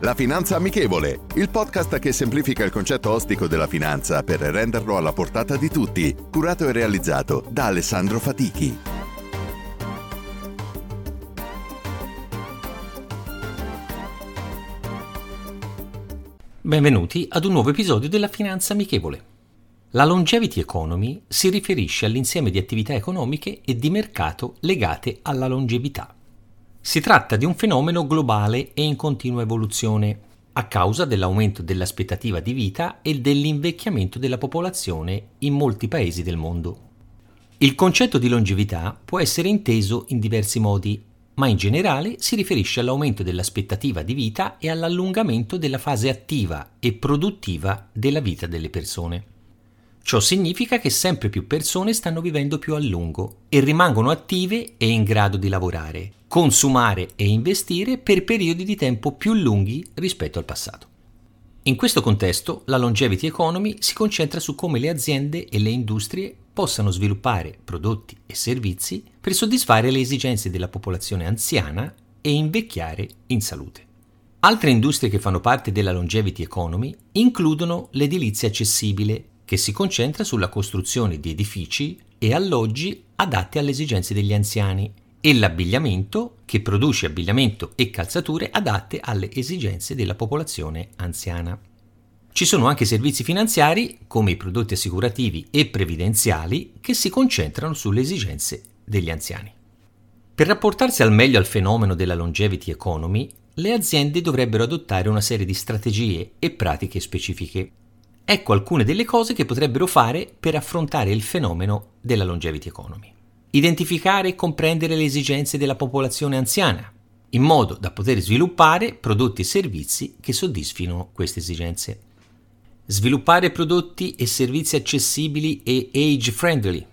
La Finanza Amichevole, il podcast che semplifica il concetto ostico della finanza per renderlo alla portata di tutti, curato e realizzato da Alessandro Fatichi. Benvenuti ad un nuovo episodio della Finanza Amichevole. La Longevity Economy si riferisce all'insieme di attività economiche e di mercato legate alla longevità. Si tratta di un fenomeno globale e in continua evoluzione, a causa dell'aumento dell'aspettativa di vita e dell'invecchiamento della popolazione in molti paesi del mondo. Il concetto di longevità può essere inteso in diversi modi, ma in generale si riferisce all'aumento dell'aspettativa di vita e all'allungamento della fase attiva e produttiva della vita delle persone. Ciò significa che sempre più persone stanno vivendo più a lungo e rimangono attive e in grado di lavorare, consumare e investire per periodi di tempo più lunghi rispetto al passato. In questo contesto, la longevity economy si concentra su come le aziende e le industrie possano sviluppare prodotti e servizi per soddisfare le esigenze della popolazione anziana e invecchiare in salute. Altre industrie che fanno parte della longevity economy includono l'edilizia accessibile, che si concentra sulla costruzione di edifici e alloggi adatti alle esigenze degli anziani, e l'abbigliamento, che produce abbigliamento e calzature adatte alle esigenze della popolazione anziana. Ci sono anche servizi finanziari, come i prodotti assicurativi e previdenziali, che si concentrano sulle esigenze degli anziani. Per rapportarsi al meglio al fenomeno della longevity economy, le aziende dovrebbero adottare una serie di strategie e pratiche specifiche. Ecco alcune delle cose che potrebbero fare per affrontare il fenomeno della longevity economy. Identificare e comprendere le esigenze della popolazione anziana, in modo da poter sviluppare prodotti e servizi che soddisfino queste esigenze. Sviluppare prodotti e servizi accessibili e age friendly.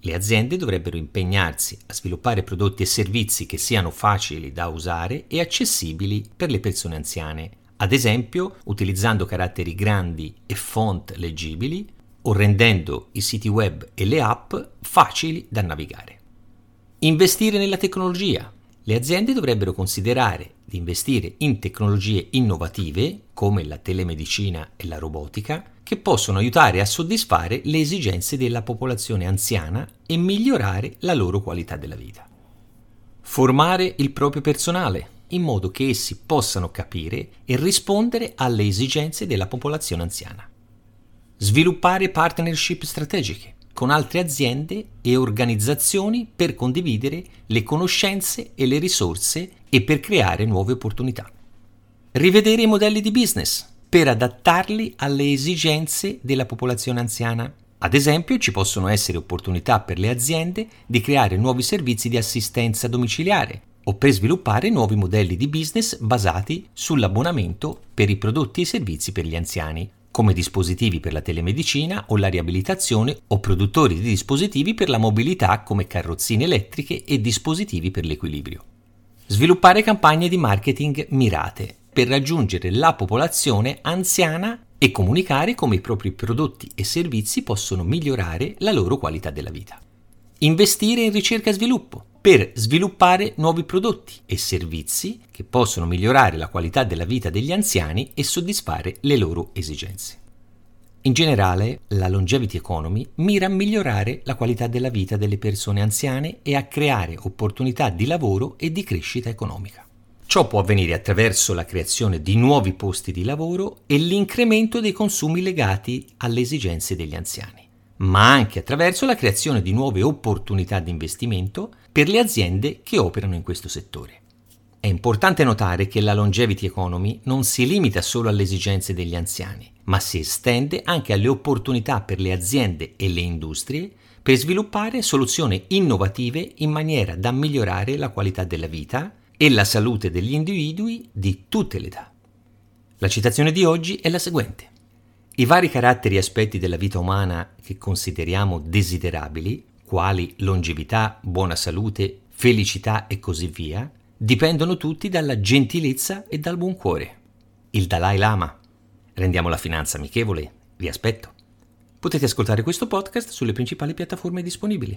Le aziende dovrebbero impegnarsi a sviluppare prodotti e servizi che siano facili da usare e accessibili per le persone anziane, ad esempio utilizzando caratteri grandi e font leggibili o rendendo i siti web e le app facili da navigare. Investire nella tecnologia. Le aziende dovrebbero considerare di investire in tecnologie innovative come la telemedicina e la robotica che possono aiutare a soddisfare le esigenze della popolazione anziana e migliorare la loro qualità della vita. Formare il proprio personale in modo che essi possano capire e rispondere alle esigenze della popolazione anziana. Sviluppare partnership strategiche con altre aziende e organizzazioni per condividere le conoscenze e le risorse e per creare nuove opportunità. Rivedere i modelli di business per adattarli alle esigenze della popolazione anziana. Ad esempio, ci possono essere opportunità per le aziende di creare nuovi servizi di assistenza domiciliare o per sviluppare nuovi modelli di business basati sull'abbonamento per i prodotti e servizi per gli anziani, come dispositivi per la telemedicina o la riabilitazione o produttori di dispositivi per la mobilità come carrozzine elettriche e dispositivi per l'equilibrio. Sviluppare campagne di marketing mirate per raggiungere la popolazione anziana e comunicare come i propri prodotti e servizi possono migliorare la loro qualità della vita. Investire in ricerca e sviluppo per sviluppare nuovi prodotti e servizi che possono migliorare la qualità della vita degli anziani e soddisfare le loro esigenze. In generale, la longevity economy mira a migliorare la qualità della vita delle persone anziane e a creare opportunità di lavoro e di crescita economica. Ciò può avvenire attraverso la creazione di nuovi posti di lavoro e l'incremento dei consumi legati alle esigenze degli anziani, ma anche attraverso la creazione di nuove opportunità di investimento per le aziende che operano in questo settore. È importante notare che la longevity economy non si limita solo alle esigenze degli anziani, ma si estende anche alle opportunità per le aziende e le industrie per sviluppare soluzioni innovative in maniera da migliorare la qualità della vita, e la salute degli individui di tutte le età. La citazione di oggi è la seguente. I vari caratteri e aspetti della vita umana che consideriamo desiderabili, quali longevità, buona salute, felicità e così via, dipendono tutti dalla gentilezza e dal buon cuore. Il Dalai Lama. Rendiamo la finanza amichevole. Vi aspetto. Potete ascoltare questo podcast sulle principali piattaforme disponibili.